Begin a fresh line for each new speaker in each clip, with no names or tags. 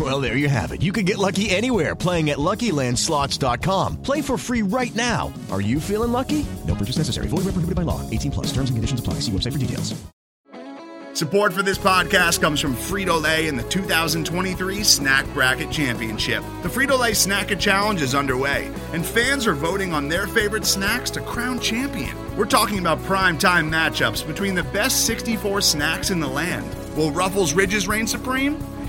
Well, there you have it. You can get lucky anywhere playing at LuckyLandSlots.com. Play for free right now. Are you feeling lucky? No purchase necessary. Void where prohibited by law. 18 plus. Terms and conditions apply. See website for details.
Support for this podcast comes from Frito Lay and the 2023 Snack Bracket Championship. The Frito Lay Snacker Challenge is underway, and fans are voting on their favorite snacks to crown champion. We're talking about prime time matchups between the best 64 snacks in the land. Will Ruffles Ridges reign supreme?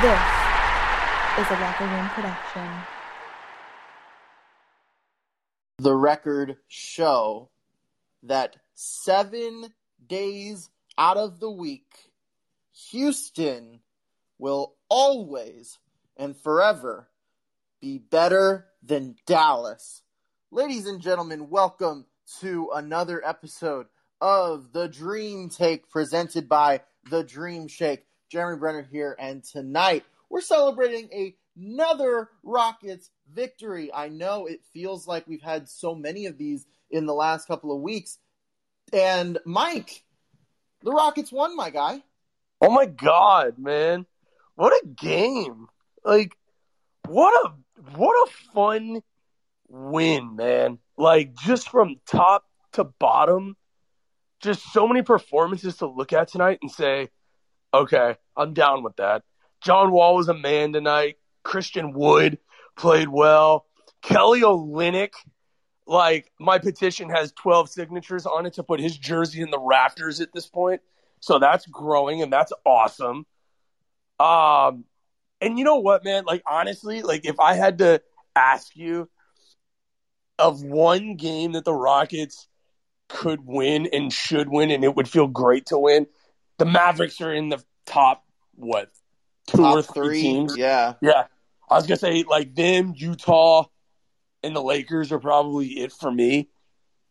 This is a Locker Room production.
the record show that seven days out of the week, Houston will always and forever be better than Dallas. Ladies and gentlemen, welcome to another episode of the Dream Take presented by the Dream Shake. Jeremy Brener here, and tonight we're celebrating another Rockets victory. I know it feels like we've had so many of these in the last couple of weeks. And Mike, the Rockets won, my guy.
Oh my god, man. What a game. Like what a what a fun win, man. Like just from top to bottom, just so many performances to look at tonight and say, "Okay, I'm down with that." John Wall was a man tonight. Christian Wood played well. Kelly Olynyk, like my petition has 12 signatures on it to put his jersey in the rafters at this point. So that's growing and that's awesome. Um, and you know what, man? Like honestly, like if I had to ask you of one game that the Rockets could win and should win, and it would feel great to win, the Mavericks are in the top what two
Top
or three,
three,
teams.
yeah.
yeah. I was gonna say like them, Utah, and the Lakers are probably it for me.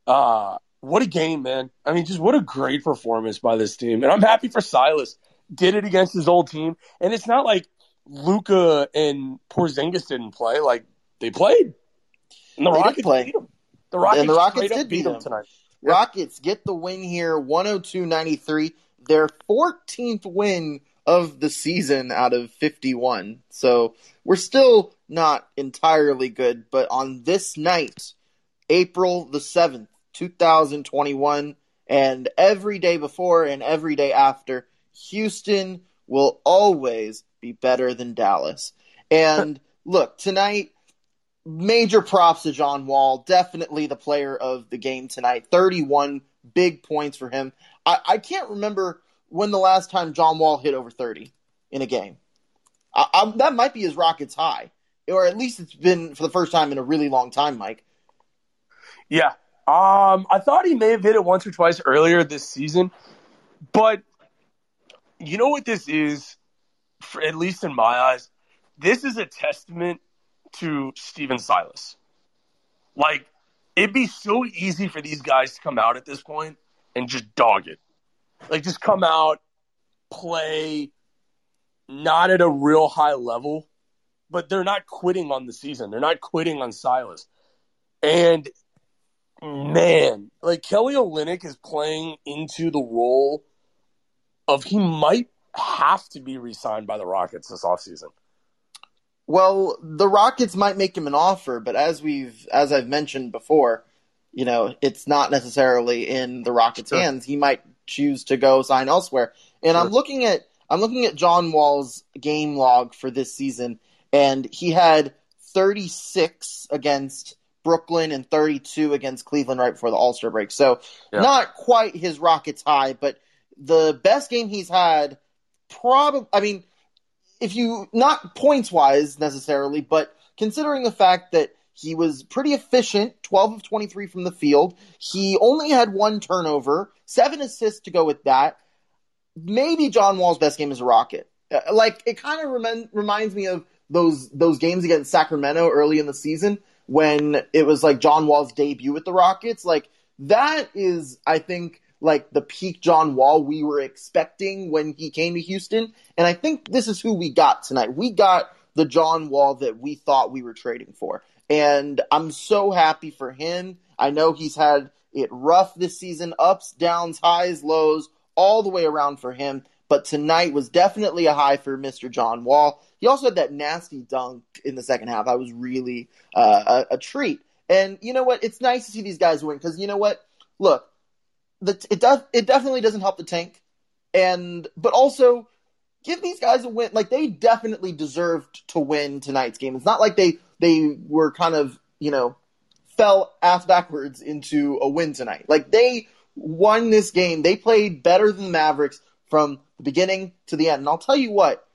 Uh, what a game, man! I mean, just what a great performance by this team, and I'm happy for Silas. Did it against his old team, and it's not like Luka and Porzingis didn't play; like they played, and the
They
Rockets
play.
beat them. The Rockets,
and the Rockets did beat them
tonight.
Rockets get the win here, 102-93, their 14th win of the season out of 51. So we're still not entirely good, but on this night, April the 7th, 2021, and every day before and every day after, Houston will always be better than Dallas. And look, tonight, major props to John Wall. Definitely the player of the game tonight. 31 big points for him. I, I can't remember when the last time John Wall hit over 30 in a game. I, I, that might be his Rockets high, or at least it's been for the first time in a really long time, Mike.
Yeah. Um, I thought he may have hit it once or twice earlier this season, but you know what this is, for, at least in my eyes? This is a testament to Stephen Silas. Like, it'd be so easy for these guys to come out at this point and just dog it. Like, just come out, play, not at a real high level, but they're not quitting on the season. They're not quitting on Silas. And man, like Kelly Olynyk is playing into the role of he might have to be re-signed by the Rockets this offseason.
Well, the Rockets might make him an offer, but as we've as I've mentioned before, you know, it's not necessarily in the Rockets' sure. hands. He might choose to go sign elsewhere. And sure. I'm looking at I'm looking at John Wall's game log for this season, and he had 36 against Brooklyn and 32 against Cleveland right before the All Star break. So yeah. not quite his Rockets high, but the best game he's had, probably. I mean, if you not points wise necessarily, but considering the fact that he was pretty efficient, 12 of 23 from the field. He only had one turnover, seven assists to go with that. Maybe John Wall's best game is a Rocket. Uh, like it kind of rem- reminds me of those those games against Sacramento early in the season when it was like John Wall's debut with the Rockets. Like that is, I think, like the peak John Wall we were expecting when he came to Houston. And I think this is who we got tonight. We got the John Wall that we thought we were trading for. And I'm so happy for him. I know he's had it rough this season, ups, downs, highs, lows, all the way around for him. But tonight was definitely a high for Mr. John Wall. He also had that nasty dunk in the second half. I was really uh, a, a treat. And you know what? It's nice to see these guys win because you know what? Look, the, it does it definitely doesn't help the tank, and but also give these guys a win. Like they definitely deserved to win tonight's game. It's not like they they were kind of you know fell ass backwards into a win tonight. Like they won this game. They played better than the Mavericks from the beginning to the end. And I'll tell you what,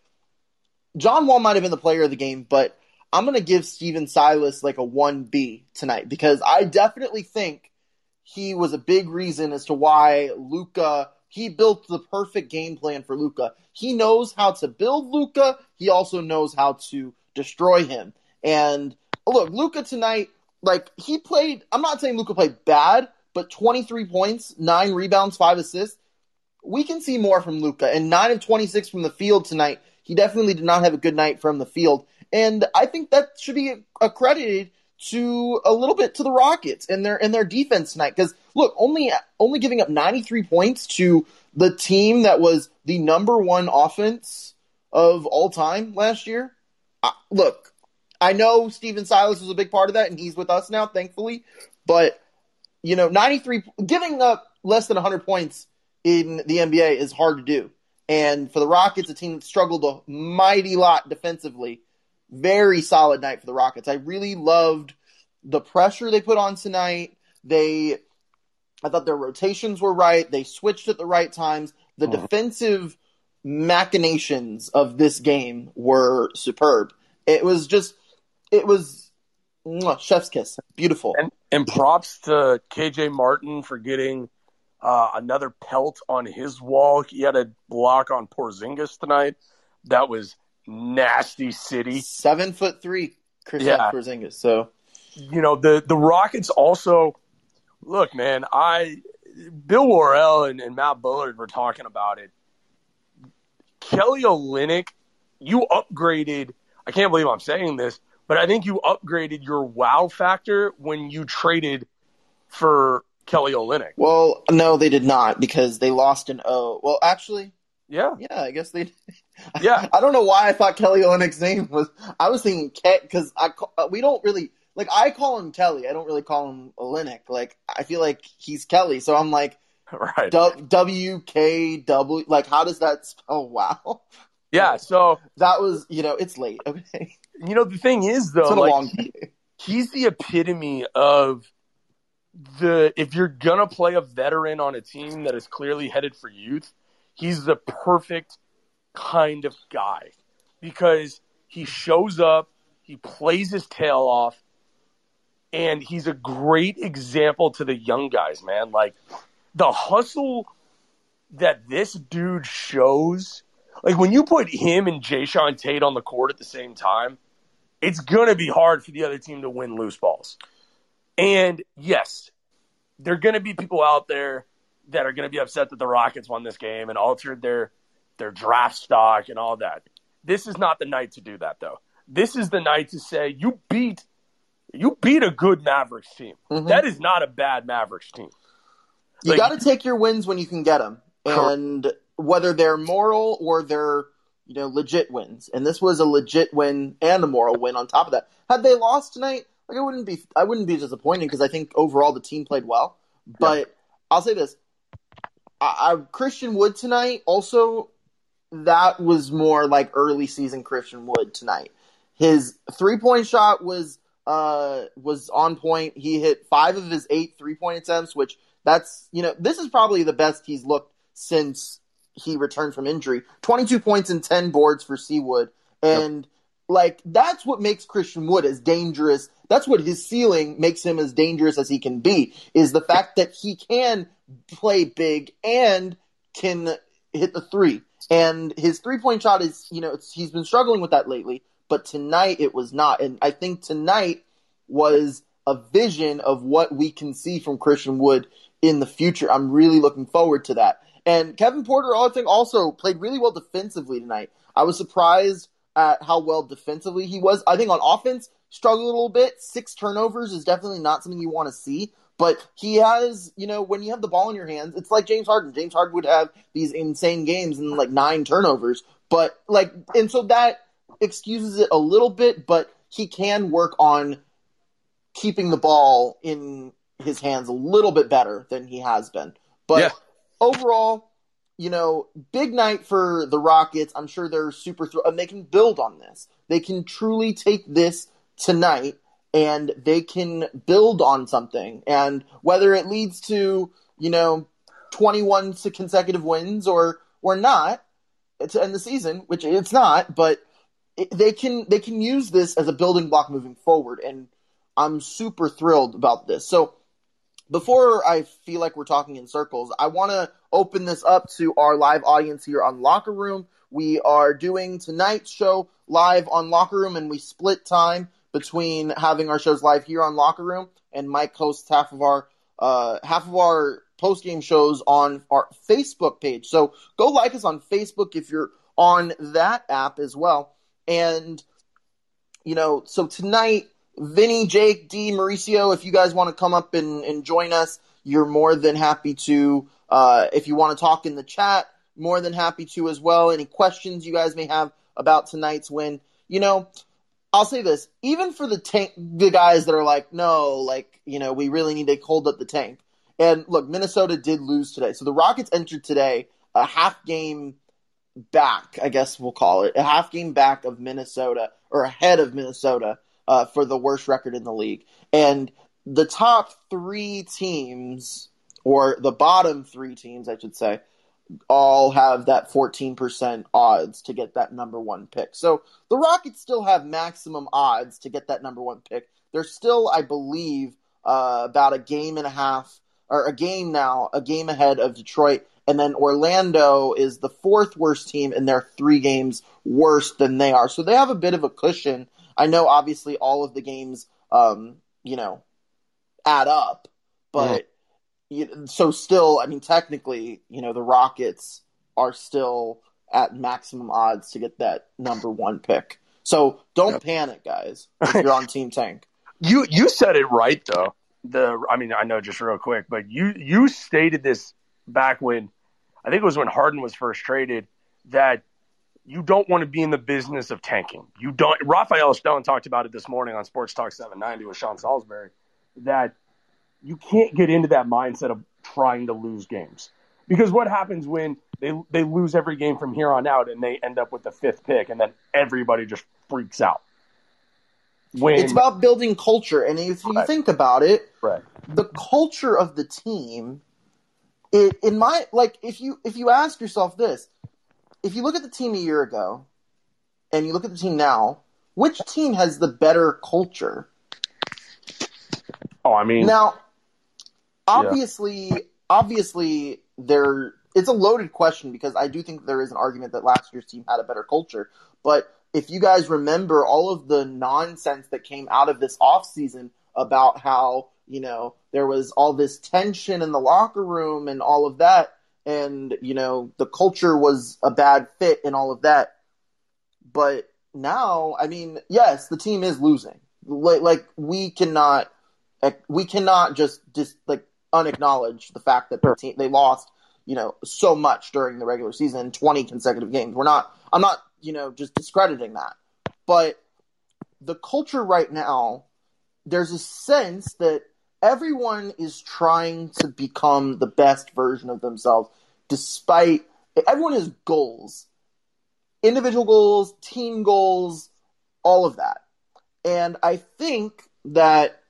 John Wall might have been the player of the game, but I'm going to give Stephen Silas like a 1B tonight because I definitely think he was a big reason as to why Luka he built the perfect game plan for Luka. He knows how to build Luka. He also knows how to destroy him. And look, Luka tonight, like he played. I'm not saying Luka played bad, but 23 points, nine rebounds, five assists. We can see more from Luka, and nine of 26 from the field tonight. He definitely did not have a good night from the field, and I think that should be accredited to a little bit to the Rockets and their and their defense tonight. Because look, only only giving up 93 points to the team that was the number one offense of all time last year. Uh, look, I know Stephen Silas was a big part of that, and he's with us now, thankfully. But you know, 93 giving up less than 100 points in the NBA is hard to do. And for the Rockets, a team that struggled a mighty lot defensively, very solid night for the Rockets. I really loved the pressure they put on tonight. They, I thought their rotations were right. They switched at the right times. The uh-huh. defensive machinations of this game were superb. It was just, it was chef's kiss. Beautiful.
And, and props to KJ Martin for getting uh, another pelt on his wall. He had a block on Porzingis tonight. That was nasty city.
Seven foot three, Chris yeah. Porzingis. So
you know the the Rockets also look, man. I Bill Worrell and, and Matt Bullard were talking about it. Kelly Olynyk, you upgraded. I can't believe I'm saying this, but I think you upgraded your wow factor when you traded for Kelly Olynyk.
Well, no, they did not because they lost an O. Well, actually,
Yeah.
Yeah, I guess they.
Yeah.
I don't know why I thought Kelly Olynyk's name was. I was thinking Ke because I uh, we don't really like. I call him Kelly. I don't really call him Olynyk. Like I feel like he's Kelly. So I'm like
Right.
W K W. Like how does that spell? Wow.
Yeah. So
That was you know it's late. Okay.
You know the thing is though,
It's been a
like, he- he's the epitome of the if you're gonna play a veteran on a team that is clearly headed for youth, he's the perfect kind of guy because he shows up, he plays his tail off, and he's a great example to the young guys, man. Like the hustle that this dude shows, like when you put him and Jae'Sean Tate on the court at the same time, it's gonna be hard for the other team to win loose balls. And yes, there are going to be people out there that are going to be upset that the Rockets won this game and altered their their draft stock and all that. This is not the night to do that though. This is the night to say you beat you beat a good Mavericks team.
Mhm.
That is not a bad Mavericks team.
You
Like-
got to take your wins when you can get them, and whether they're moral or they're you know legit wins. And this was a legit win and a moral win on top of that. Had they lost tonight, like I wouldn't be I wouldn't be disappointed because I think overall the team played well. But I'll say this: I, I, Christian Wood tonight also that was more like early season Christian Wood tonight. His three point shot was uh was on point. He hit five of his eight three point attempts, which that's you know this is probably the best he's looked since he returned from injury. Twenty two points and ten boards for C-Wood, and like that's what makes Christian Wood as dangerous. That's what his ceiling makes him as dangerous as he can be. Is the fact that he can play big and can hit the three. And his three point shot is, you know, he's been struggling with that lately, but tonight it was not. And I think tonight was a vision of what we can see from Christian Wood in the future. I'm really looking forward to that. And Kevin Porter, I think, also played really well defensively tonight. I was surprised at how well defensively he was. I think on offense, struggled a little bit. Six turnovers is definitely not something you want to see. But he has, you know, when you have the ball in your hands, it's like James Harden. James Harden would have these insane games and like nine turnovers. But like, and so that excuses it a little bit, but he can work on keeping the ball in his hands a little bit better than he has been. But
Yeah.
Overall, you know, big night for the Rockets. I'm sure they're super thrilled, and they can build on this. They can truly take this tonight and they can build on something. And whether it leads to, you know, 21 consecutive wins or or not to end the season, which it's not, but it, they can they can use this as a building block moving forward. And I'm super thrilled about this. So before I feel like we're talking in circles, I want to open this up to our live audience here on Locker Room. We are doing tonight's show live on Locker Room, and we split time between having our shows live here on Locker Room, and Mike hosts half of our uh, half of our post game shows on our Facebook page. So go like us on Facebook if you're on that app as well. And you know, so tonight Vinny, Jake, D, Mauricio, if you guys want to come up and, and join us, you're more than happy to. Uh, if you want to talk in the chat, more than happy to as well. Any questions you guys may have about tonight's win, you know, I'll say this: even for the tank, the guys that are like, no, like you know, we really need to hold up the tank. And look, Minnesota did lose today, so the Rockets entered today a half game back, I guess we'll call it, a half game back of Minnesota or ahead of Minnesota uh, for the worst record in the league. And the top three teams, or the bottom three teams, I should say, all have that 14% odds to get that number one pick. So the Rockets still have maximum odds to get that number one pick. They're still, I believe, uh, about a game and a half, or a game now, a game ahead of Detroit. And then Orlando is the fourth worst team, and they're three games worse than they are. So they have a bit of a cushion. I know, obviously, all of the games, um, you know, add up, but you, so still, I mean, technically, you know, the Rockets are still at maximum odds to get that number one pick. So don't panic, guys. If you're on Team Tank.
You you said it right though. The I mean I know just real quick, but you you stated this back when I think it was when Harden was first traded. that you don't want to be in the business of tanking. You don't. Rafael Stone talked about it this morning on Sports Talk 790 with Sean Salisbury that you can't get into that mindset of trying to lose games because what happens when they they lose every game from here on out and they end up with the fifth pick and then everybody just freaks out.
When, it's about building culture, and if you right. think about it,
right.
the culture of the team, it, in my like, if you if you ask yourself this, if you look at the team a year ago, and you look at the team now, which team has the better culture?
Oh, I mean,
now, obviously, yeah. obviously, there it's a loaded question because I do think there is an argument that last year's team had a better culture, but if you guys remember all of the nonsense that came out of this offseason about how, you know, there was all this tension in the locker room and all of that, and, you know, the culture was a bad fit and all of that. But now, I mean, yes, the team is losing. Like, like we cannot, we cannot just, just like unacknowledge the fact that their team, they lost, you know, so much during the regular season, 20 consecutive games. We're not, I'm not you know, just discrediting that. But the culture right now, there's a sense that everyone is trying to become the best version of themselves, despite everyone has goals, individual goals, team goals, all of that. And I think that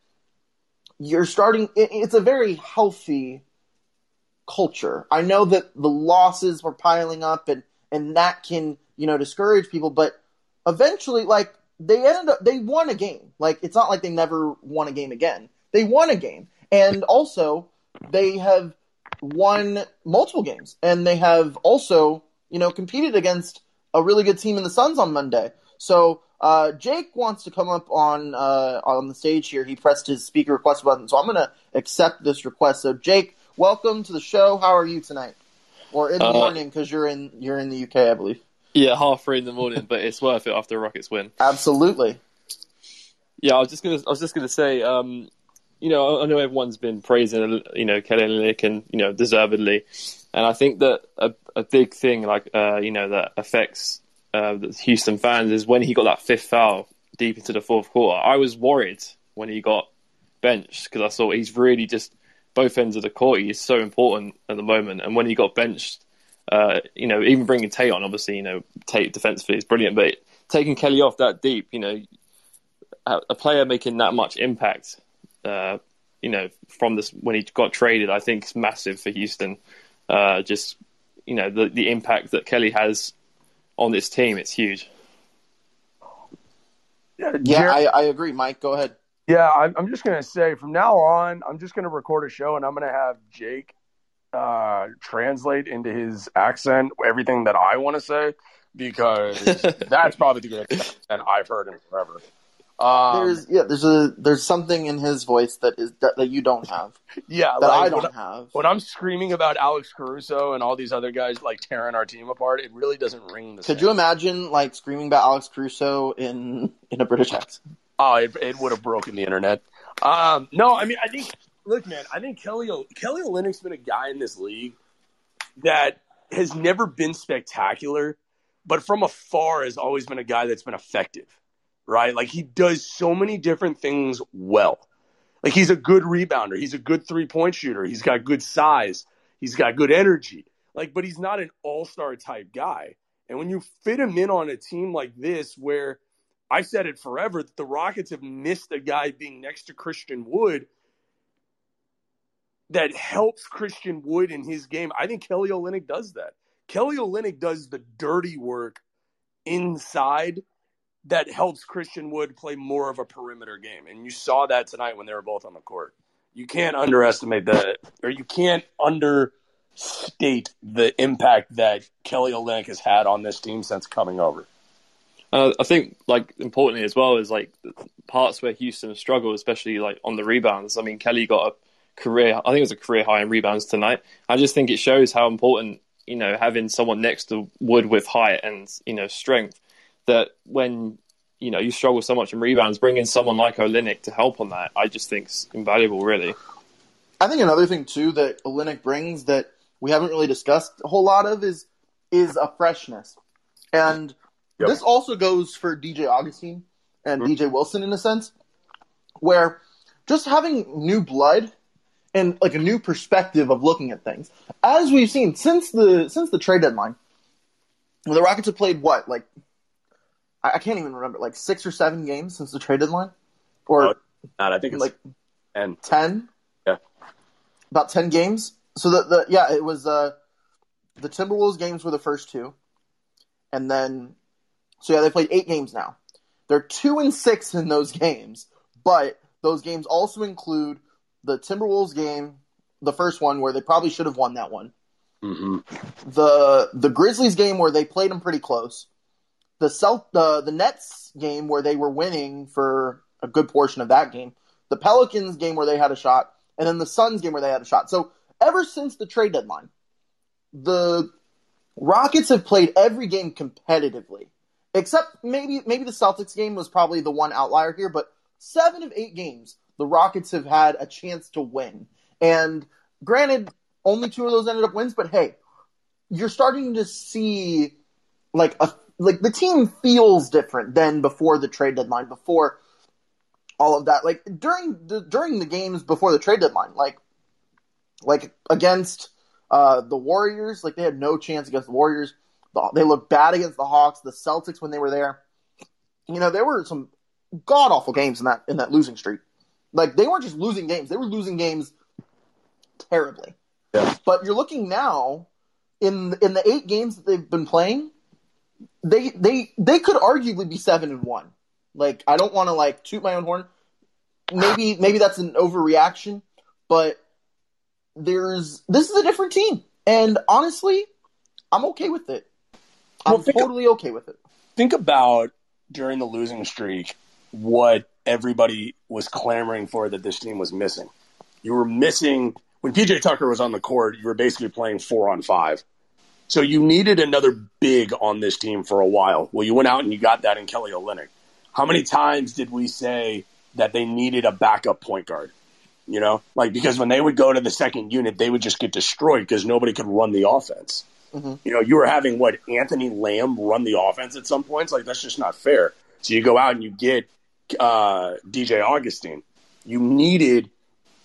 you're starting, it's a very healthy culture. I know that the losses were piling up and, and that can you know, discourage people. But eventually, like they ended up, they won a game. Like it's not like they never won a game again. They won a game, and also they have won multiple games, and they have also, you know, competed against a really good team in the Suns on Monday. So uh, Jake wants to come up on uh, on the stage here. He pressed his speaker request button, so I'm going to accept this request. So Jake, welcome to the show. How are you tonight? Or in the uh, morning because you're in you're in the UK, I believe.
Yeah, half three in the morning, but it's worth it after a Rockets win.
Absolutely.
Yeah, I was just gonna. I was just gonna say. Um, you know, I know everyone's been praising, you know, Kelly Olynyk, and you know, deservedly. And I think that a, a big thing, like uh, you know, that affects uh, the Houston fans is when he got that fifth foul deep into the fourth quarter. I was worried when he got benched because I thought he's really just both ends of the court. He's so important at the moment, and when he got benched, uh, you know, even bringing Tate on, obviously, you know, Tate defensively is brilliant, but taking Kelly off that deep, you know, a player making that much impact, uh, you know, from this when he got traded, I think is massive for Houston. Uh, just you know, the the impact that Kelly has on this team, it's huge.
Yeah, yeah I, I agree, Mike. Go ahead.
Yeah, I'm, I'm just gonna say from now on, I'm just gonna record a show and I'm gonna have Jake uh, translate into his accent everything that I want to say because that's probably the greatest accent I've heard in forever.
Um, there's yeah, there's a there's something in his voice that is that, that you don't have.
Yeah,
that
like,
I don't
when,
have.
When I'm screaming about Alex Caruso and all these other guys like tearing our team apart, it really doesn't ring the.
Could
same.
you imagine like screaming about Alex Caruso in in a British accent?
Oh, it, it would have broken the internet. Um, no, I mean I think look, man, I think Kelly Kelly Olynyk's been a guy in this league that has never been spectacular, but from afar has always been a guy that's been effective, right? Like he does so many different things well. Like he's a good rebounder, he's a good three point shooter, he's got good size, he's got good energy. Like, but he's not an all star type guy. And when you fit him in on a team like this, where I've said it forever that the Rockets have missed a guy being next to Christian Wood that helps Christian Wood in his game. I think Kelly Olynyk does that. Kelly Olynyk does the dirty work inside that helps Christian Wood play more of a perimeter game. And you saw that tonight when they were both on the court. You can't underestimate that, or you can't understate the impact that Kelly Olynyk has had on this team since coming over.
Uh, I think, like importantly as well, is like parts where Houston struggled, especially like on the rebounds. I mean, Kelly got a career. I think it was a career high in rebounds tonight. I just think it shows how important you know having someone next to Wood with height and you know strength that when you know you struggle so much in rebounds, bringing someone like Olynyk to help on that, I just think is invaluable. Really,
I think another thing too that Olynyk brings that we haven't really discussed a whole lot of is is a freshness. And
Yep.
this also goes for DJ Augustin and mm-hmm. DJ Wilson in a sense, where just having new blood and like a new perspective of looking at things. As we've seen since the since the trade deadline, the Rockets have played what like I, I can't even remember like six or seven games since the trade deadline, or
Oh, Not, I think it's
like
and
ten,
yeah.
about ten games. So the, the yeah, it was uh the Timberwolves games were the first two, and then so yeah, they played eight games now. They're two and six in those games, but those games also include the Timberwolves game, the first one where they probably should have won that one.
hmm
The the Grizzlies game where they played them pretty close. The Celt the the Nets game where they were winning for a good portion of that game. The Pelicans game where they had a shot, and then the Suns game where they had a shot. So ever since the trade deadline, the Rockets have played every game competitively, except maybe maybe the Celtics game was probably the one outlier here. But seven of eight games, the Rockets have had a chance to win. And granted, only two of those ended up wins. But hey, you're starting to see like a like the team feels different than before the trade deadline. Before all of that, like during the during the games before the trade deadline, like like against uh, the Warriors, like they had no chance against the Warriors. They looked bad against the Hawks, the Celtics when they were there. You know, there were some god awful games in that in that losing streak. Like they weren't just losing games; they were losing games terribly.
Yeah.
But you're looking now in in the eight games that they've been playing, they they they could arguably be seven and one. Like I don't want to like toot my own horn. Maybe maybe that's an overreaction, but there's this is a different team, and honestly, I'm okay with it. I'm
Well,
totally okay with it.
think about during the losing streak what everybody was clamoring for that this team was missing. You were missing when PJ Tucker was on the court, you were basically playing four on five. So you needed another big on this team for a while. Well, you went out and you got that in Kelly Olynyk. How many times did we say that they needed a backup point guard? You know, like because when they would go to the second unit, they would just get destroyed because nobody could run the offense.
Mhm.
You know, you were having what Anthony Lamb run the offense at some points. Like that's just not fair. So you go out and you get uh, DJ Augustin. You needed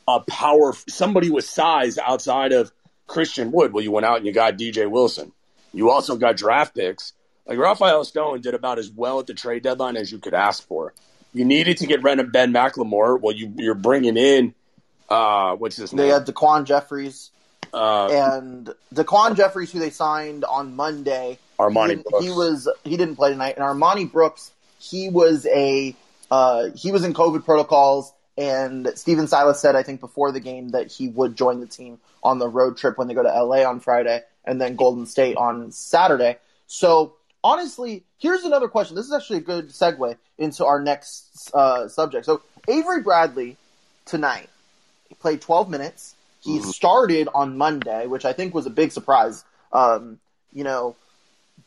a power, somebody with size outside of Christian Wood. Well, you went out and you got DJ Wilson. You also got draft picks. Like Rafael Stone did about as well at the trade deadline as you could ask for. You needed to get rid of Ben McLemore. Well, you, you're bringing in uh, what's his
They
name?
had DaQuan Jeffries
Uh,
and DaQuan Jeffries, who they signed on Monday.
Armoni
he,
Brooks.
he was he didn't play tonight, and Armoni Brooks he was a uh, he was in COVID protocols, and Stephen Silas said I think before the game that he would join the team on the road trip when they go to LA on Friday, and then Golden State on Saturday. So honestly, here's another question. This is actually a good segue into our next uh, subject. So Avery Bradley tonight he played 12 minutes. He started on Monday, which I think was a big surprise. Um, you know,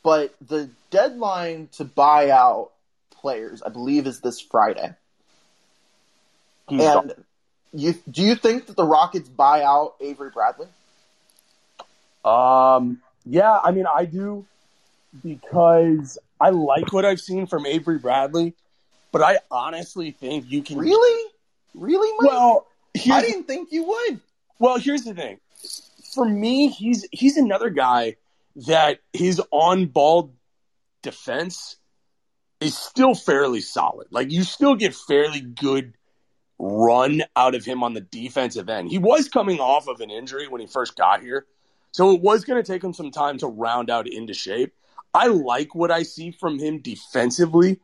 but the deadline to buy out players, I believe, is this Friday.
He's
and you do you think that the Rockets buy out Avery Bradley?
Um, yeah, I mean, I do because I like what I've seen from Avery Bradley, but I honestly think you can
Really? Really, Mike?
Well,
I didn't think you would.
well, here's the thing. For me, he's he's another guy that his on-ball defense is still fairly solid. Like you still get fairly good run out of him on the defensive end. He was coming off of an injury when he first got here. So it was going to take him some time to round out into shape. I like what I see from him defensively,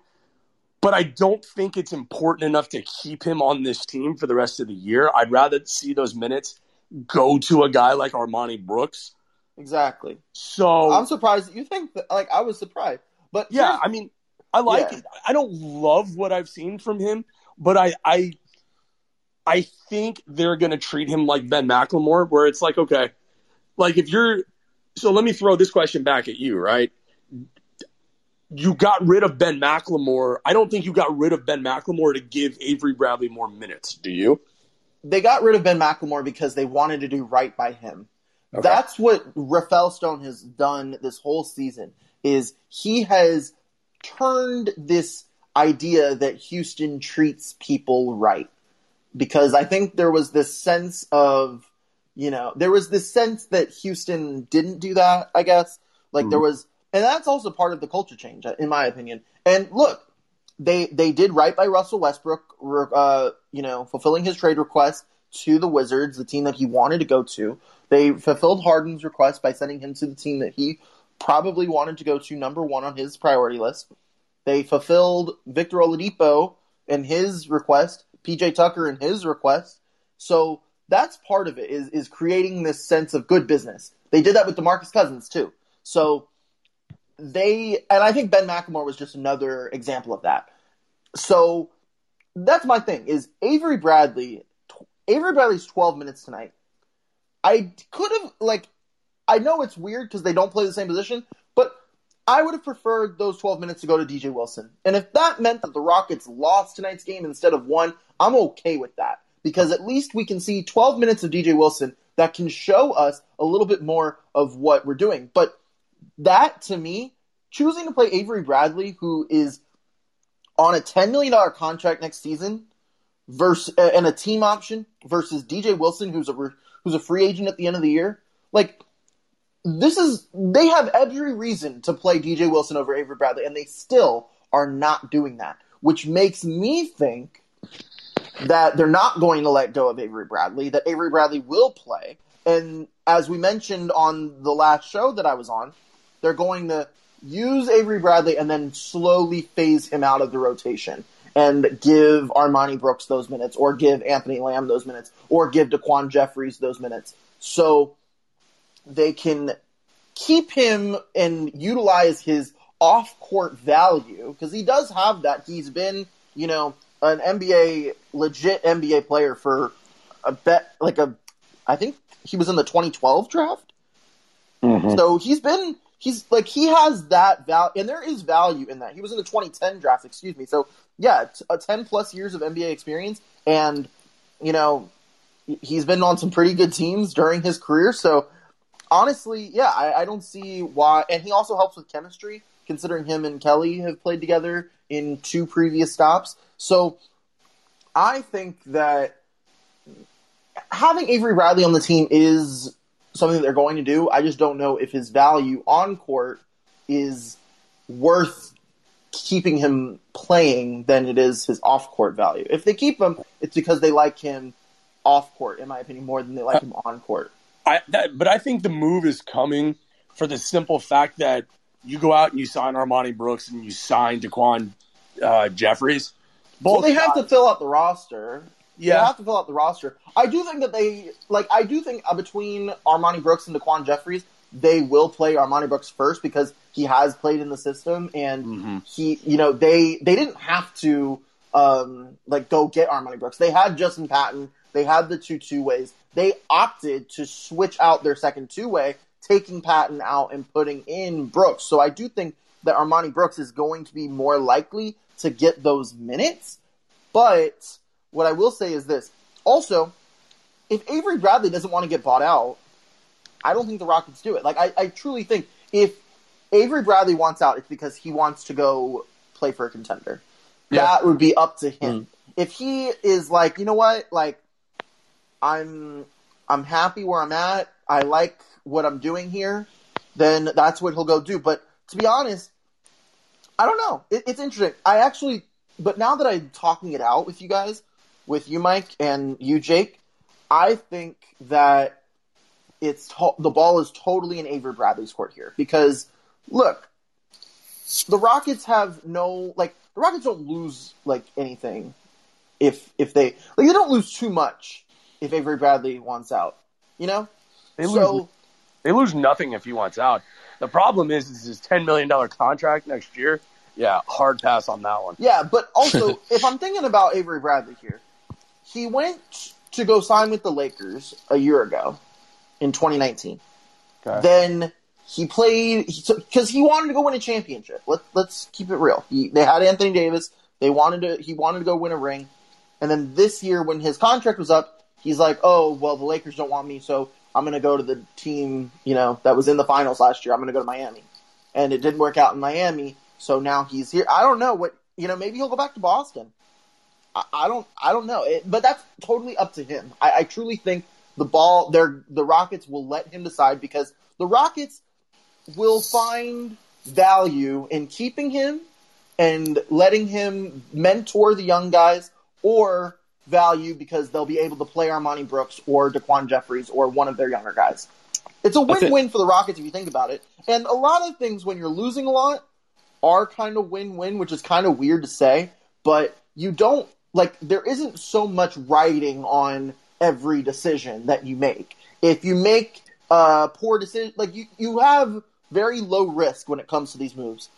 but I don't think it's important enough to keep him on this team for the rest of the year. I'd rather see those minutes go to a guy like Armoni Brooks.
Exactly.
So
I'm surprised you think that. Like I was surprised, but
yeah, I mean, I like
Yeah.
it. I don't love what I've seen from him, but I I I think they're going to treat him like Ben McLemore, where it's like, okay, like if you're, so let me throw this question back at you, right? You got rid of Ben McLemore. I don't think you got rid of Ben McLemore to give Avery Bradley more minutes. Do you?
they got rid of Ben McLemore because they wanted to do right by him. That's what Rafael Stone has done this whole season. Is he has turned this idea that Houston treats people right because I think there was this sense of, you know, there was this sense that Houston didn't do that, I guess. Like mm. there was, and that's also part of the culture change, in my opinion. And look, they they did right by Russell Westbrook, uh, you know, fulfilling his trade request to the Wizards, the team that he wanted to go to. They fulfilled Harden's request by sending him to the team that he probably wanted to go to, number one on his priority list. They fulfilled Victor Oladipo and his request, PJ Tucker and his request. So that's part of it is is creating this sense of good business. They did that with DeMarcus Cousins too. So they and I think Ben McLemore was just another example of that. So that's my thing is Avery Bradley Avery Bradley's 12 minutes tonight. I could have like I know it's weird because they don't play the same position, but I would have preferred those 12 minutes to go to DJ Wilson. And if that meant that the Rockets lost tonight's game instead of won, I'm okay with that. Because at least we can see 12 minutes of DJ Wilson that can show us a little bit more of what we're doing. But that, to me, choosing to play Avery Bradley, who is on a $10 million contract next season, versus uh, and a team option versus DJ Wilson, who's a who's a free agent at the end of the year, like this is they have every reason to play DJ Wilson over Avery Bradley, and they still are not doing that, which makes me think that they're not going to let go of Avery Bradley, that Avery Bradley will play. And as we mentioned on the last show that I was on, they're going to use Avery Bradley and then slowly phase him out of the rotation and give Armoni Brooks those minutes, or give Anthony Lamb those minutes, or give DaQuan Jeffries those minutes. So they can keep him and utilize his off court value because he does have that. He's been, you know, an NBA legit NBA player for a bet like a I think he was in the 2012 draft. Mm-hmm. So he's been he's like he has that value and there is value in that. He was in the 2010 draft, excuse me. So yeah, a 10 plus years of NBA experience and you know he's been on some pretty good teams during his career. So honestly, yeah, I, I, don't see why. And he also helps with chemistry, considering him and Kelly have played together in two previous stops. So I think that having Avery Bradley on the team is something that they're going to do. I just don't know if his value on court is worth keeping him playing than it is his off court value. If they keep him, it's because they like him off court, in my opinion, more than they like him on court.
I, that, but I think the move is coming for the simple fact that you go out and you sign Armoni Brooks and you sign DaQuan uh, Jeffries.
Both well, they have to fill out the roster. Yeah, they have to fill out the roster. I do think that they like. I do think uh, between Armoni Brooks and DaQuan Jeffries, they will play Armoni Brooks first because he has played in the system and mm-hmm. he, you know, they they didn't have to um like go get Armoni Brooks. They had Justin Patton. They had the two two ways they opted to switch out their second two way, taking Patton out and putting in Brooks. So I do think that Armoni Brooks is going to be more likely to get those minutes. But what I will say is this. Also, if Avery Bradley doesn't want to get bought out, I don't think the Rockets do it. Like I, I truly think if Avery Bradley wants out, it's because he wants to go play for a contender. Yeah. That would be up to him. Mm. If he is like, you know what, like I'm I'm happy where I'm at. I like what I'm doing here. Then that's what he'll go do. But to be honest, I don't know. It, it's interesting. I actually, but now that I'm talking it out with you guys, with you, Mike, and you, Jake, I think that it's to- the ball is totally in Avery Bradley's court here because look, the Rockets have no like the Rockets don't lose like anything if if they like they don't lose too much if Avery Bradley wants out. You know,
they so, lose. They lose nothing if he wants out. The problem is, is his ten million dollar contract next year. Yeah, hard pass on that one.
Yeah, but also if I'm thinking about Avery Bradley here, he went to go sign with the Lakers a year ago in 2019. Okay. Then he played because he, he, wanted to go win a championship. Let, let's keep it real. He, they had Anthony Davis. They wanted to. He wanted to go win a ring. And then this year, when his contract was up, he's like, oh, well, the Lakers don't want me, so I'm going to go to the team, you know, that was in the finals last year. I'm going to go to Miami. And it didn't work out in Miami, so now he's here. I don't know what, you know, maybe he'll go back to Boston. I, I don't, I don't know. It, but that's totally up to him. I, I truly think the ball, they're, the Rockets will let him decide because the Rockets will find value in keeping him and letting him mentor the young guys or value because they'll be able to play Armoni Brooks or DaQuan Jeffries or one of their younger guys. It's a win-win for the Rockets if you think about it. And a lot of things when you're losing a lot are kind of win-win, which is kind of weird to say, but you don't like there isn't so much writing on every decision that you make. If you make a poor decision, like you you have very low risk when it comes to these moves.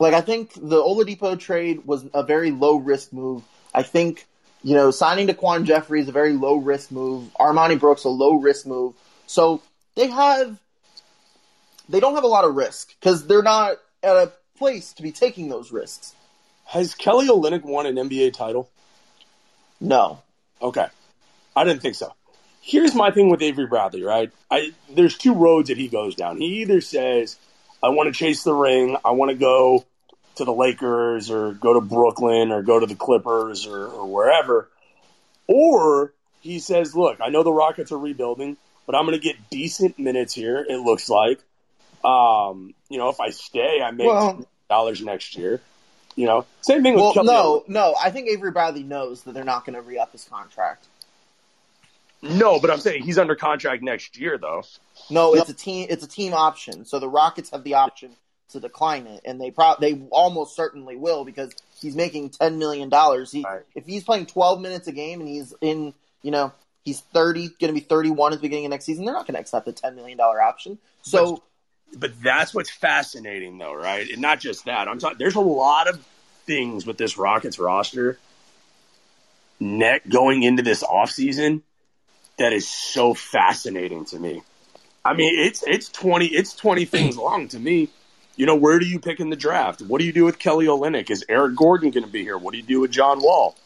Like I think the Oladipo trade was a very low risk move. I think you know signing DaQuan Jeffrey is a very low risk move. Armoni Brooks a low risk move. So they have they don't have a lot of risk because they're not at a place to be taking those risks.
Has Kelly Olynyk won an NBA title?
No.
Okay. I didn't think so. Here's my thing with Avery Bradley, right? I there's two roads that he goes down. He either says, I want to chase the ring, I want to go to the Lakers or go to Brooklyn or go to the Clippers or, or wherever. Or he says, Look, I know the Rockets are rebuilding, but I'm gonna get decent minutes here, it looks like. Um, you know, if I stay, I make
Well-
dollars next year. You know, same thing with
Well,
Kelly
no, no. I think Avery Bradley knows that they're not going to re-up his contract.
No, but I'm saying he's under contract next year, though.
No, it's a team. It's a team option. So the Rockets have the option to decline it, and they pro- they almost certainly will because he's making ten million dollars. He, If he's playing twelve minutes a game and he's in, you know, he's thirty, going to be thirty-one at the beginning of next season. They're not going to accept the ten million dollar option. So
But that's what's fascinating, though, right? And not just that. I'm talking. There's a lot of things with this Rockets roster net going into this offseason that is so fascinating to me. I mean, it's it's twenty it's twenty things long to me. You know, where do you pick in the draft? What do you do with Kelly Olynyk? Is Eric Gordon going to be here? What do you do with John Wall?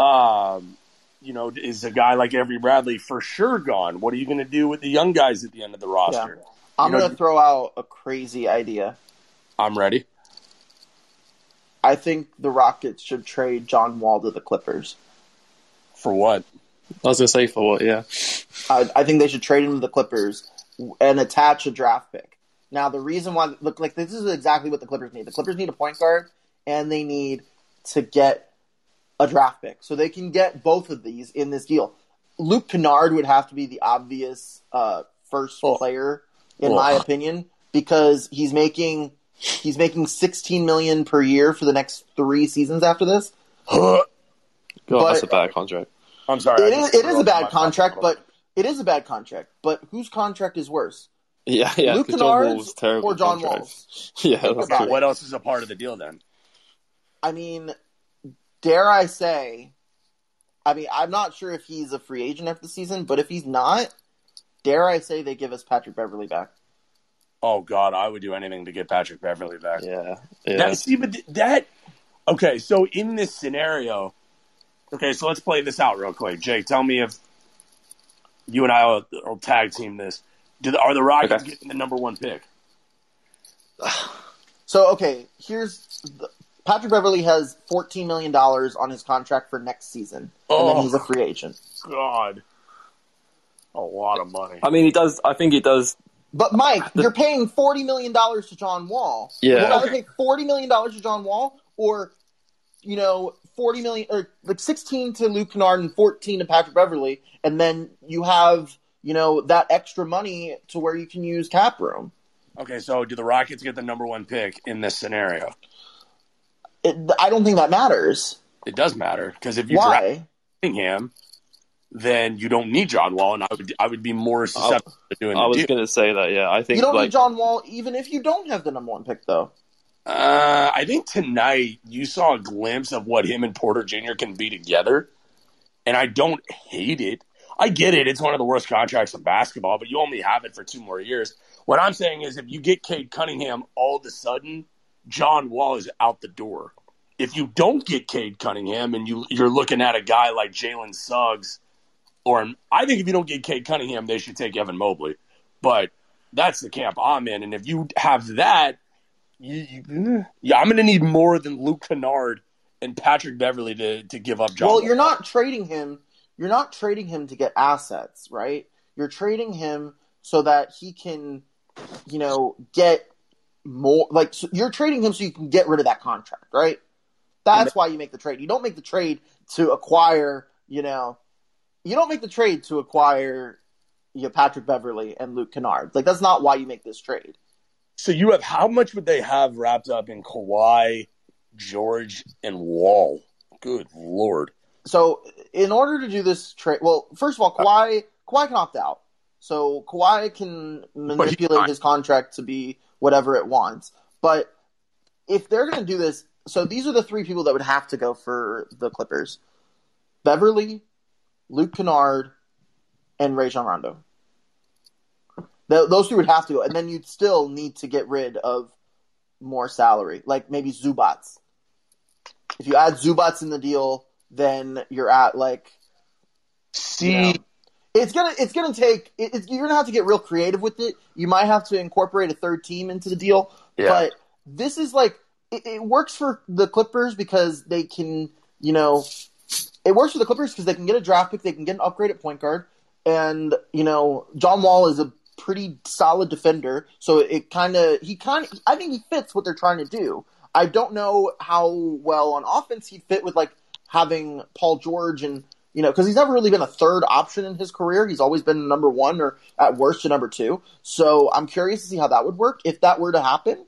Um, you know, is a guy like Avery Bradley for sure gone? What are you going to do with the young guys at the end of the roster?
I'm
You know,
going to throw out a crazy idea.
I'm ready.
I think the Rockets should trade John Wall to the Clippers.
For what?
I was gonna say for what? Yeah.
I, I think they should trade him to the Clippers and attach a draft pick. Now, the reason why look like this is exactly what the Clippers need. The Clippers need a point guard, and they need to get a draft pick, so they can get both of these in this deal. Luke Kennard would have to be the obvious uh, first player, in
Oh.
my opinion, because he's making he's making sixteen million per year for the next three seasons after this.
God, that's a bad contract.
I'm sorry.
It is, it is a bad contract, but it is a bad contract. But whose contract is worse?
Yeah, yeah.
Luke
'cause John
Kennard's
Wall's terrible.
or John
contract.
Wall's?
Yeah,
Think
that's
about
true.
it.
What else is a part of the deal then?
I mean, dare I say? I mean, I'm not sure if he's a free agent after the season, but if he's not, dare I say they give us Patrick Beverley back?
Oh God, I would do anything to get Patrick Beverley back.
Yeah,
That, see, but that okay. So in this scenario, okay, so let's play this out real quick. Jake, tell me if you and I will, will tag team this. Do the, are the Rockets getting the number one pick?
So okay, here's the, Patrick Beverley has 14 million dollars on his contract for next season, and then
Oh.
he's a free agent.
God, a lot of money.
I mean, he does. I think he does.
But Mike, you're paying 40 million dollars to John Wall.
Yeah.
Would rather
Okay.
pay 40 million dollars to John Wall, or you know, 40 million or like 16 to Luke Kennard and 14 to Patrick Beverley, and then you have you know that extra money to where you can use cap room.
Okay, so do the Rockets get the number one pick in this scenario?
It, I don't think that matters.
It does matter because if you
Why?
draft Cunningham, then you don't need John Wall, and I would I would be more susceptible to doing.
I was going to say that. Yeah, I think
You don't
like
need John Wall even if you don't have the number one pick, though.
Uh, I think tonight you saw a glimpse of what him and Porter Jr. can be together, and I don't hate it. I get it; it's one of the worst contracts in basketball, but you only have it for two more years. What I'm saying is, if you get Cade Cunningham, all of a sudden, John Wall is out the door. If you don't get Cade Cunningham, and you you're looking at a guy like Jalen Suggs
or I think if you don't get Cade Cunningham, they should take Evan Mobley. But that's the camp I'm in, and if you have that, you, you, yeah, I'm going to need more than Luke Kennard and Patrick Beverley to to give up John.
Well,
Wall.
you're not trading him. You're not trading him to get assets, right? You're trading him so that he can, you know, get more. Like so you're trading him so you can get rid of that contract, right? That's why you make the trade. You don't make the trade to acquire, you know, you don't make the trade to acquire, you know, Patrick Beverley and Luke Kennard. Like that's not why you make this trade.
So you have how much would they have wrapped up in Kawhi, George, and Wall? Good lord.
So in order to do this trade, well, first of all, Kawhi Kawhi can opt out. So Kawhi can manipulate his contract to be whatever it wants. But if they're going to do this, so these are the three people that would have to go for the Clippers: Beverley, Luke Kennard, and Rajon Rondo. Th- those three would have to go, and then you'd still need to get rid of more salary, like maybe Zubac. If you add Zubac in the deal, then you're at like.
See,
you know, it's gonna it's gonna take it, it's, you're gonna have to get real creative with it. You might have to incorporate a third team into the deal,
Yeah.
but this is like it, it works for the Clippers because they can you know it works for the Clippers because they can get a draft pick, they can get an upgrade at point guard, and you know John Wall is a pretty solid defender, so it kind of he kind of I think he fits what they're trying to do. I don't know how well on offense he'd fit with like having Paul George and you know because he's never really been a third option in his career. He's always been number one or at worst a number two. So I'm curious to see how that would work if that were to happen.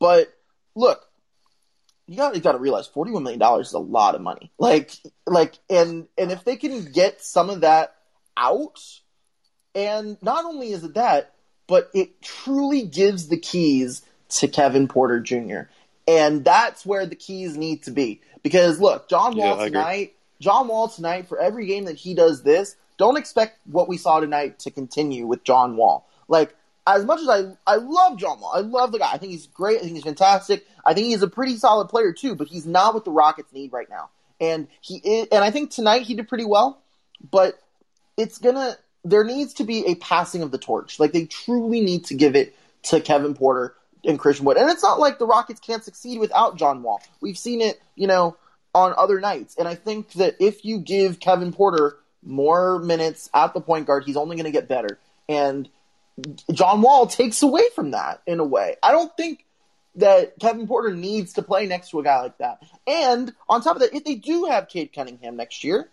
But look, you got you got to realize forty one million dollars is a lot of money. Like like and and if they can get some of that out, and not only is it that, but it truly gives the keys to Kevin Porter Jr. And that's where the keys need to be. Because look, John Wall
agree.
tonight, John Wall tonight, for every game that he does this, don't expect what we saw tonight to continue with John Wall. Like, as much as I I love John Wall, I love the guy. I think he's great. I think he's fantastic. I think he's a pretty solid player too. But he's not what the Rockets need right now. And he is, and I think tonight he did pretty well. But it's gonna there needs to be a passing of the torch. Like they truly need to give it to Kevin Porter and Christian Wood. And it's not like the Rockets can't succeed without John Wall. We've seen it, you know, on other nights. And I think that if you give Kevin Porter more minutes at the point guard, he's only going to get better. And John Wall takes away from that in a way. I don't think that Kevin Porter needs to play next to a guy like that. And on top of that, if they do have Cade Cunningham next year,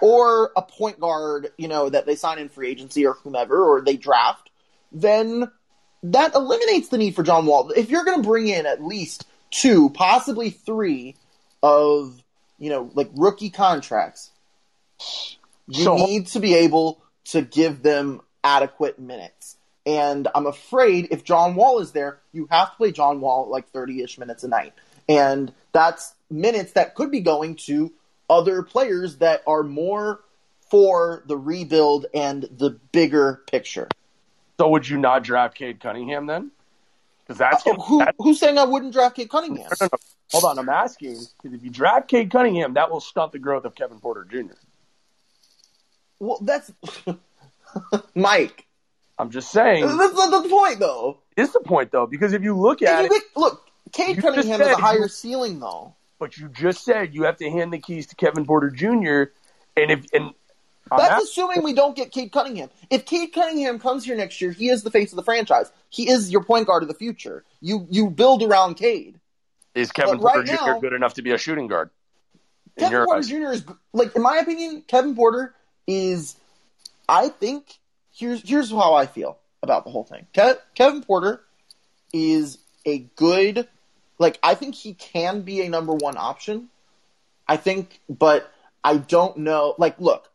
or a point guard, you know, that they sign in free agency or whomever, or they draft, then that eliminates the need for John Wall. If you're going to bring in at least two, possibly three of, you know, like rookie contracts, you
So-
need to be able to give them adequate minutes. And I'm afraid if John Wall is there, you have to play John Wall like 30 ish minutes a night. And that's minutes that could be going to other players that are more for the rebuild and the bigger picture.
So would you not draft Cade Cunningham then? Because that's
Oh, who, who's saying I wouldn't draft Cade Cunningham?
No, no, no. Hold on, I'm asking because if you draft Cade Cunningham, that will stunt the growth of Kevin Porter Jr.
Well, that's Mike.
I'm just saying.
That's not the point, though.
Is the point though? Because if you look at
you
it,
look,
You
Cunningham has a higher ceiling, though.
but you just said you have to hand the keys to Kevin Porter Jr. And if and
That's
ask-
assuming we don't get Cade Cunningham. If Cade Cunningham comes here next year, he is the face of the franchise. He is your point guard of the future. You you build around Cade.
is Kevin
but right
Porter Jr.
now-
good enough to be a shooting guard?
Kevin Porter
eyes?
Jr. is like, in my opinion, Kevin Porter is. I think here's here's how I feel about the whole thing. Ke- Kevin Porter is a good, like I think he can be a number one option. I think, but I don't know. Like, look,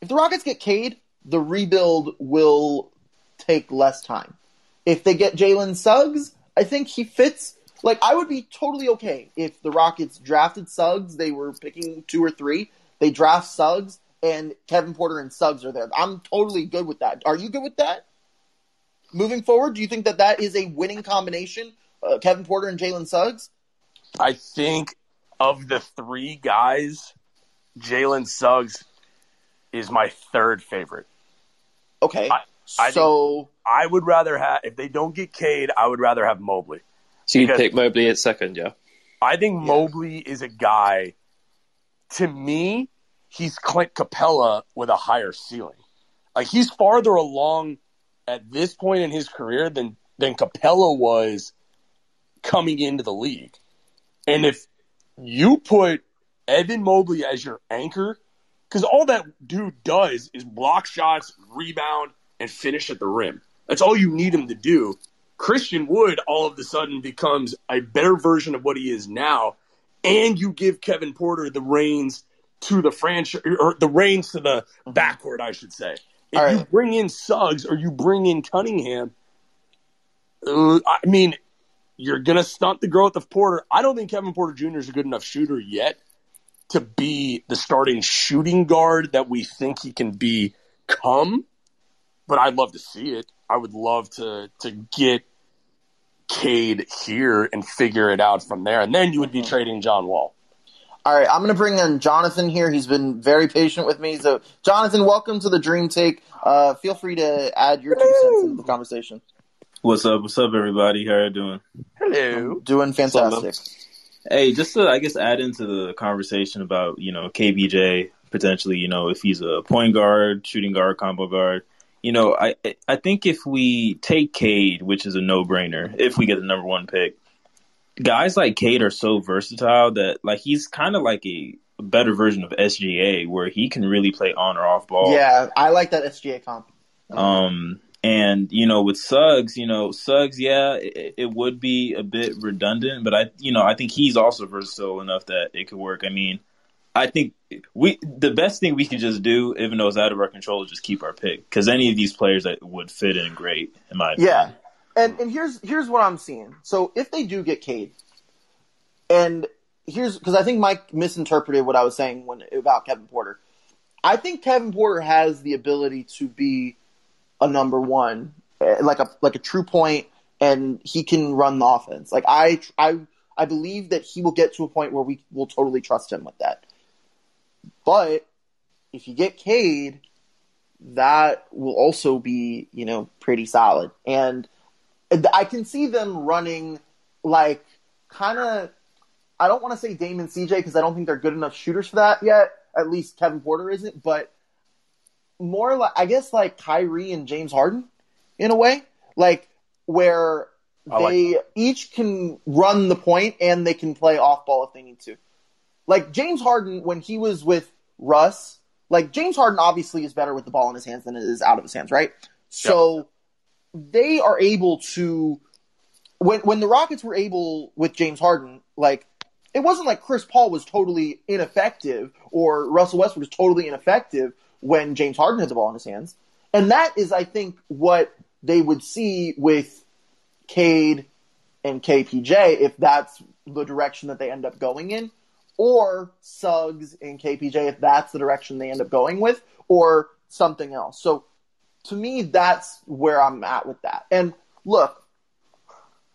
if the Rockets get Cade, the rebuild will take less time. If they get Jalen Suggs, I think he fits. Like, I would be totally okay if the Rockets drafted Suggs. They were picking two or three. They draft Suggs, and Kevin Porter and Suggs are there. I'm totally good with that. Are you good with that? Moving forward, do you think that that is a winning combination? Uh, Kevin Porter and Jalen Suggs?
I think of the three guys, Jalen Suggs
is my third favorite.
Okay.
I, I
so
think I would rather have if they don't get Cade, I would rather have Mobley.
So you'd pick Mobley at second, yeah?
I think Mobley is a guy. To me, he's Clint Capela with a higher ceiling. Like he's farther along at this point in his career than than Capella was coming into the league. And if you put Evan Mobley as your anchor, because all that dude does is block shots, rebound, and finish at the rim. That's all you need him to do. Christian Wood all of a sudden becomes a better version of what he is now, and you give Kevin Porter the reins to the franchise or the reins to the backcourt, I should say. If
All
you bring in Suggs or you bring in Cunningham, uh, I mean, you're gonna stunt the growth of Porter. I don't think Kevin Porter Jr. is a good enough shooter yet to be the starting shooting guard that we think he can be come, But I'd love to see it. I would love to to get Cade here and figure it out from there, and then you would be trading John Wall.
All right, I'm going to bring in Jonathan here. He's been very patient with me. So, Jonathan, welcome to the Dream Take. Uh, feel free to add your two cents into the conversation.
What's up? What's up, everybody? How are you doing?
Hello.
Doing fantastic.
Hey, just to I guess add into the conversation about you know KPJ potentially, you know, if he's a point guard, shooting guard, combo guard. You know, I I think if we take Cade, which is a no brainer, if we get the number one pick, guys like Cade are so versatile that like he's kind of like a better version of SGA where he can really play on or off ball.
Yeah, I like that SGA comp.
Um, and you know, with Suggs, you know, Suggs, yeah, it, it would be a bit redundant, but I, you know, I think he's also versatile enough that it could work. I mean, I think we the best thing we could just do, even though it's out of our control, is just keep our pick because any of these players that would fit in great, in my opinion.
Yeah, and and here's here's what I'm seeing. So if they do get Cade, and here's because I think Mike misinterpreted what I was saying when about Kevin Porter. I think Kevin Porter has the ability to be a number one, eh, like a like a true point, and he can run the offense. Like I I I believe that he will get to a point where we will totally trust him with that. But if you get Cade, that will also be you know pretty solid, and I can see them running like kind of. I don't want to say Damon CJ because I don't think they're good enough shooters for that yet. At least Kevin Porter isn't, but more like I guess like Kyrie and James Harden in a way, like where
I like
they each can run the point and they can play off ball if they need to. Like James Harden when he was with Russ, like James Harden obviously is better with the ball in his hands than it is out of his hands, right? So they are able to when when the Rockets were able with James Harden, like it wasn't like Chris Paul was totally ineffective or Russell Westbrook was totally ineffective when James Harden has the ball in his hands. And that is, I think, what they would see with Cade and KPJ if that's the direction that they end up going in, or Suggs and KPJ if that's the direction they end up going with, or something else. So to me, that's where I'm at with that. And look,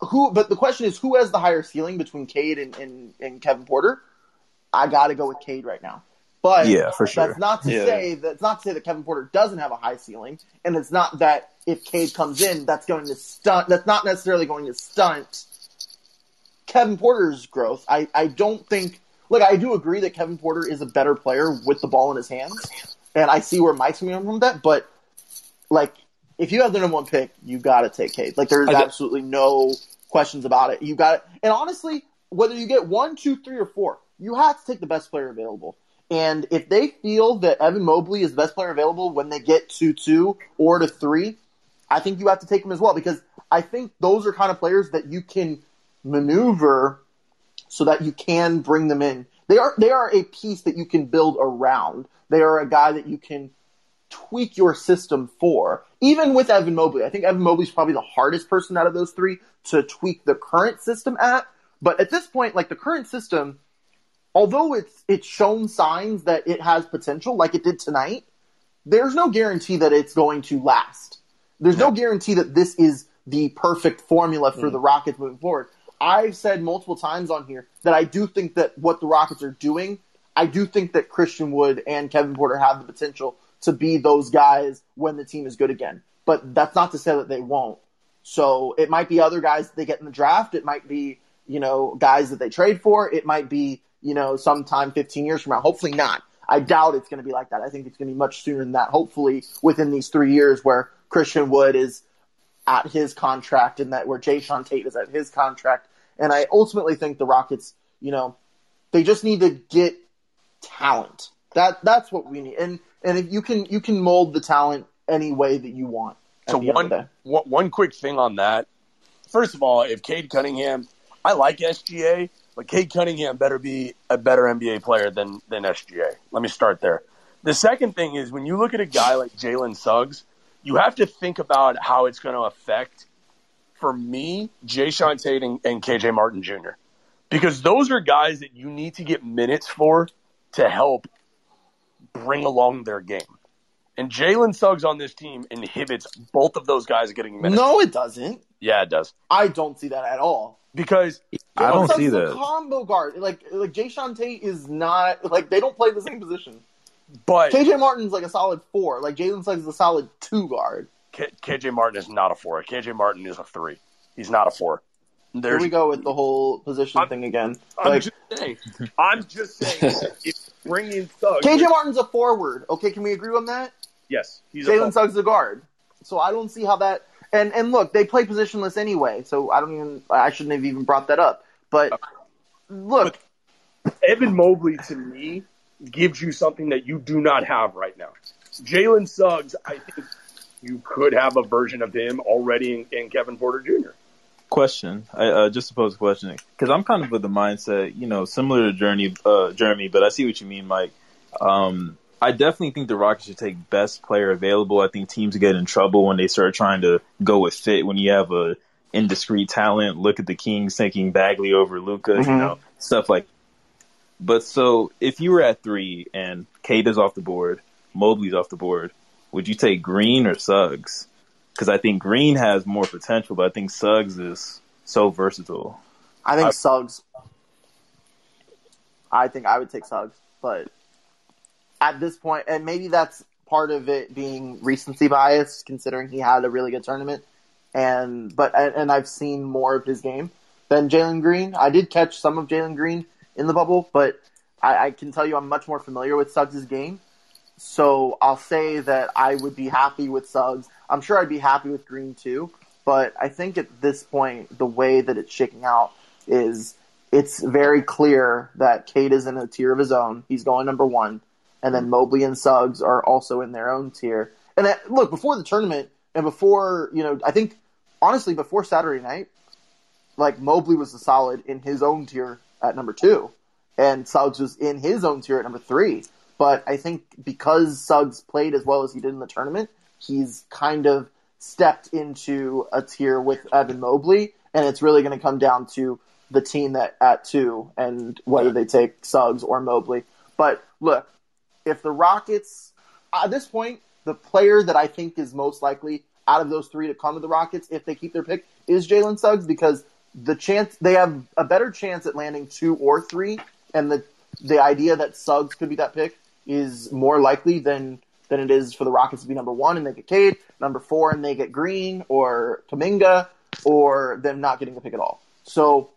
who? But the question is, who has the higher ceiling between Cade and, and, and Kevin Porter? I got to go with Cade right now. But
Yeah, for sure.
That's not to
Yeah.
say that's not to say that Kevin Porter doesn't have a high ceiling, and it's not that if Cade comes in, that's going to stunt. That's not necessarily going to stunt Kevin Porter's growth. I, I don't think. Look, I do agree that Kevin Porter is a better player with the ball in his hands, and I see where Mike's coming from that. But like, if you have the number one pick, you got to take Cade. Like, there's absolutely no questions about it. You got it. And honestly, whether you get one, two, three, or four, you have to take the best player available. And if they feel that Evan Mobley is the best player available when they get to two or to three, I think you have to take him as well because I think those are kind of players that you can maneuver so that you can bring them in. They are they are a piece that you can build around. They are a guy that you can tweak your system for. Even with Evan Mobley, I think Evan Mobley's probably the hardest person out of those three to tweak the current system at. But at this point, like the current system, although it's it's shown signs that it has potential, like it did tonight, there's no guarantee that it's going to last. There's no guarantee that this is the perfect formula for the mm. Rockets moving forward. I've said multiple times on here that I do think that what the Rockets are doing, I do think that Christian Wood and Kevin Porter have the potential to be those guys when the team is good again. But that's not to say that they won't. So it might be other guys that they get in the draft. It might be, you know, guys that they trade for. It might be, you know, sometime 15 years from now. Hopefully not. I doubt it's going to be like that. I think it's going to be much sooner than that. Hopefully within these three years where Christian Wood is at his contract and that where Jae'Sean Tate is at his contract. And I ultimately think the Rockets, you know, they just need to get talent. That that's what we need. And and if you can you can mold the talent any way that you want.
So one, one one quick thing on that. First of all, if Cade Cunningham, I like SGA, but Cade Cunningham better be a better NBA player than than SGA. Let me start there. The second thing is when you look at a guy like Jalen Suggs, you have to think about how it's going to affect, for me, Jae'Sean Tate and, and KJ Martin Jr. Because those are guys that you need to get minutes for to help bring along their game. And Jalen Suggs on this team inhibits both of those guys getting minutes.
No, it doesn't.
Yeah, it does.
I don't see that at all.
Because
I don't see that.
combo guard. Like like Jae'Sean Tate is not like they don't play the same position.
But
KJ Martin's like a solid four. Like Jalen Suggs is a solid two guard.
K- KJ Martin is not a four. KJ Martin is a three. He's not a four.
Here we go with the whole position thing again.
I'm
Like
just saying. I'm just saying. if bring in Suggs.
KJ Martin's a forward. Okay, can we agree on that?
Yes, he's
Jalen
forward.
Suggs is a guard. So I don't see how that. And and look, they play positionless anyway. So I don't even. I shouldn't have even brought that up. But look,
Evan Mobley to me gives you something that you do not have right now. Jalen Suggs, I think you could have a version of him already in, in Kevin Porter Jr.
Question. I uh, just to pose a question because I'm kind of with the mindset, you know, similar to Journey, uh, Jeremy, but I see what you mean, Mike. Um, I definitely think the Rockets should take best player available. I think teams get in trouble when they start trying to go with fit. When you have a indiscreet talent, look at the Kings taking Bagley over Luka, you
Mhm.
know, stuff like. But so if you were at three and Cade is off the board, Mobley's off the board, would you take Green or Suggs? Because I think Green has more potential, but I think Suggs is so versatile.
I think
I-
Suggs. I think I would take Suggs, but at this point, and maybe that's part of it being recency bias, considering he had a really good tournament, and but and, I've seen more of his game than Jalen Green. I did catch some of Jalen Green in the bubble, but I, I can tell you I'm much more familiar with Suggs' game. So I'll say that I would be happy with Suggs. I'm sure I'd be happy with Green too, but I think at this point, the way that it's shaking out is it's very clear that Cade is in a tier of his own. He's going number one, and then Mobley and Suggs are also in their own tier. And that, look, before the tournament and before you know, I think honestly before Saturday night, like Mobley was a solid in his own tier at number two, and Suggs was in his own tier at number three. But I think because Suggs played as well as he did in the tournament, he's kind of stepped into a tier with Evan Mobley, and it's really going to come down to the team that at two and whether they take Suggs or Mobley. But look, if the Rockets at this point, the player that I think is most likely out of those three to come to the Rockets if they keep their pick is Jalen Suggs because the chance they have a better chance at landing two or three, and the the idea that Suggs could be that pick is more likely than than it is for the Rockets to be number one and they get Cade, number four and they get Green or Kuminga, or them not getting a pick at all. So,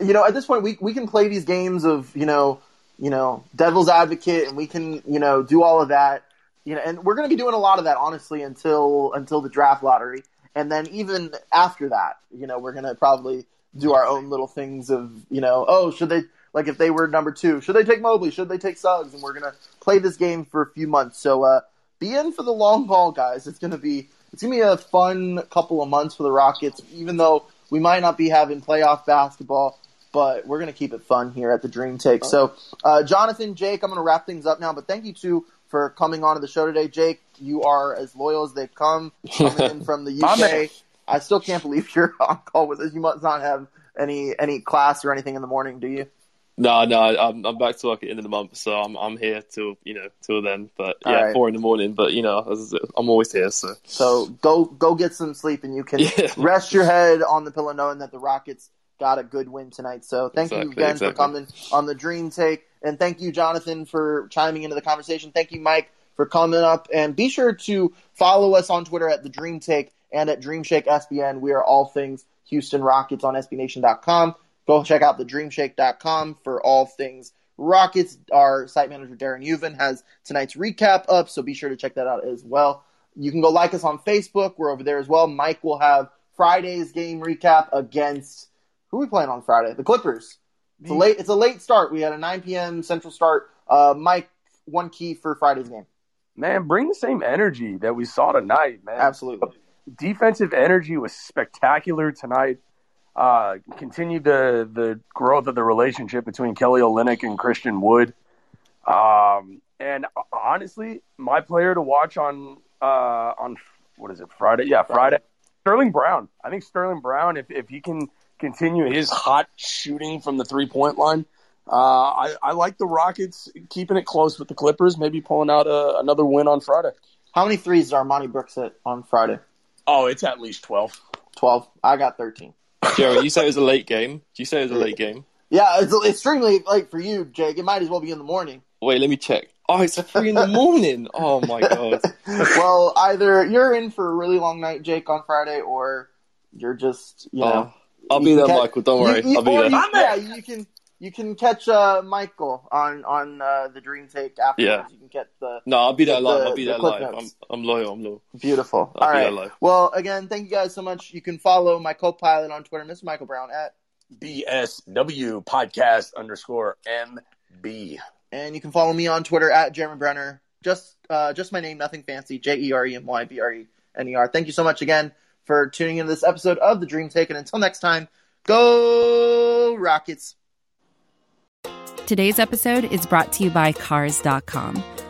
you know, at this point, we we can play these games of you know, you know, devil's advocate, and we can you know do all of that, you know, and we're going to be doing a lot of that honestly until until the draft lottery, and then even after that, you know, we're going to probably do our own little things of you know, oh, should they like if they were number two, should they take Mobley? Should they take Suggs? And we're gonna play this game for a few months. So uh, be in for the long haul, guys. It's gonna be it's gonna be a fun couple of months for the Rockets, even though we might not be having playoff basketball. But we're gonna keep it fun here at the Dream Take. So, uh, Jonathan, Jake, I'm gonna wrap things up now. But thank you two for coming on to the show today. Jake, you are as loyal as they've come, coming in from the UK. I still can't believe you're on call with us. You must not have any any class or anything in the morning, do you?
No, no, I'm I'm back to work at the end of the month, so I'm I'm here till you know till then. But yeah,
right.
four in the morning. But you know, I'm always here. So
So go go get some sleep, and you can
Yeah.
rest your head on the pillow, knowing that the Rockets got a good win tonight. So thank you
Exactly,
again for coming on the Dream Take, and thank you, Jonathan, for chiming into the conversation. Thank you, Mike, for coming up. And be sure to follow us on Twitter at the Dream Take and at Dreamshake SBN. We are all things Houston Rockets on SBNation.com. Go check out the Dreamshake.com for all things Rockets. Our site manager Darren Uven has tonight's recap up, so be sure to check that out as well. You can go like us on Facebook. We're over there as well. Mike will have Friday's game recap against who are we playing on Friday? The Clippers. It's a late. It's a late start. We had a 9 p.m. Central start. Uh, Mike, one key for Friday's game.
Man, bring the same energy that we saw tonight, man.
Absolutely.
Defensive energy was spectacular tonight. Uh, continued the the growth of the relationship between Kelly Olynyk and Christian Wood. Um, and honestly, my player to watch on uh, on what is it Friday? Yeah, Friday. Sterling Brown. I think Sterling Brown, if if he can continue his hot shooting from the three point line, uh, I, I like the Rockets keeping it close with the Clippers, maybe pulling out a, another win on Friday.
How many threes does Armoni Brooks hit on Friday?
Oh, it's at least twelve.
Twelve. I got thirteen.
Jerry, you say it was a late game. Do you say it was a late game?
Yeah, it's extremely late for you, Jake. It might as well be in the morning.
Wait, let me check. Oh, it's three in the morning. Oh my god.
well, either you're in for a really long night, Jake, on Friday, or you're just you know.
I'll be there, Michael. Don't worry.
You, you,
I'll be there.
You, yeah, you can you can catch uh, Michael on on uh, the Dream Take afterwards.
Yeah.
You can get the.
No, I'll be there
the-
live. I'll be
the
there
clip
live. I'm. I'm loyal. I'm loyal.
Beautiful.
I'll
All
be
right.
live.
Well, again, thank you guys so much. You can follow my co-pilot on Twitter, Mr. Michael Brown at
BSW podcast underscore MB.
And you can follow me on Twitter at Jeremy Brener. Just uh, just my name, nothing fancy. J E R E M Y B R E N E R. Thank you so much again for tuning into this episode of the Dream Take. And until next time, go Rockets.
Today's episode is brought to you by Cars.com.